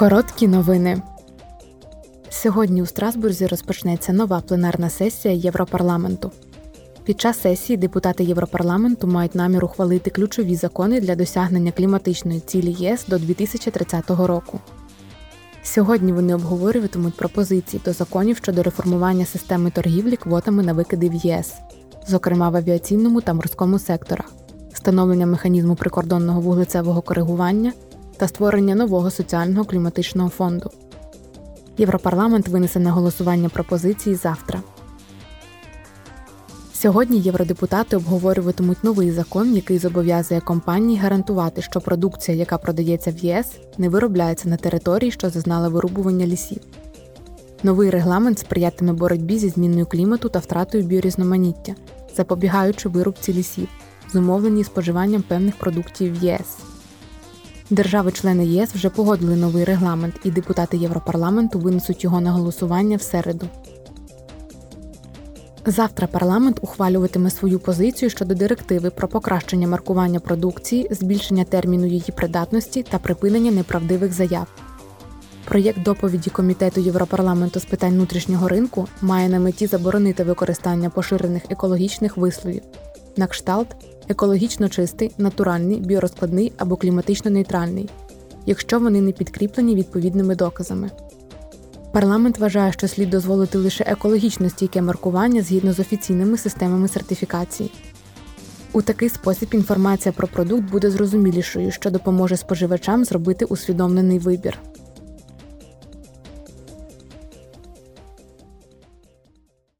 Короткі новини. Сьогодні у Страсбурзі розпочнеться нова пленарна сесія Європарламенту. Під час сесії депутати Європарламенту мають намір ухвалити ключові закони для досягнення кліматичної цілі ЄС до 2030 року. Сьогодні вони обговорюватимуть пропозиції до законів щодо реформування системи торгівлі квотами на викиди в ЄС, зокрема в авіаційному та морському секторах, встановлення механізму прикордонного вуглецевого коригування та створення нового соціального кліматичного фонду. Європарламент винесе на голосування пропозиції завтра. Сьогодні євродепутати обговорюватимуть новий закон, який зобов'язує компанії гарантувати, що продукція, яка продається в ЄС, не виробляється на території, що зазнала вирубування лісів. Новий регламент сприятиме боротьбі зі зміною клімату та втратою біорізноманіття, запобігаючи вирубці лісів, зумовленій споживанням певних продуктів в ЄС. Держави-члени ЄС вже погодили новий регламент, і депутати Європарламенту винесуть його на голосування в середу. Завтра парламент ухвалюватиме свою позицію щодо директиви про покращення маркування продукції, збільшення терміну її придатності та припинення неправдивих заяв. Проєкт доповіді Комітету Європарламенту з питань внутрішнього ринку має на меті заборонити використання поширених екологічних висловів на кшталт екологічно чистий, натуральний, біорозкладний або кліматично нейтральний, якщо вони не підкріплені відповідними доказами. Парламент вважає, що слід дозволити лише екологічно стійке маркування згідно з офіційними системами сертифікації. У такий спосіб інформація про продукт буде зрозумілішою, що допоможе споживачам зробити усвідомлений вибір.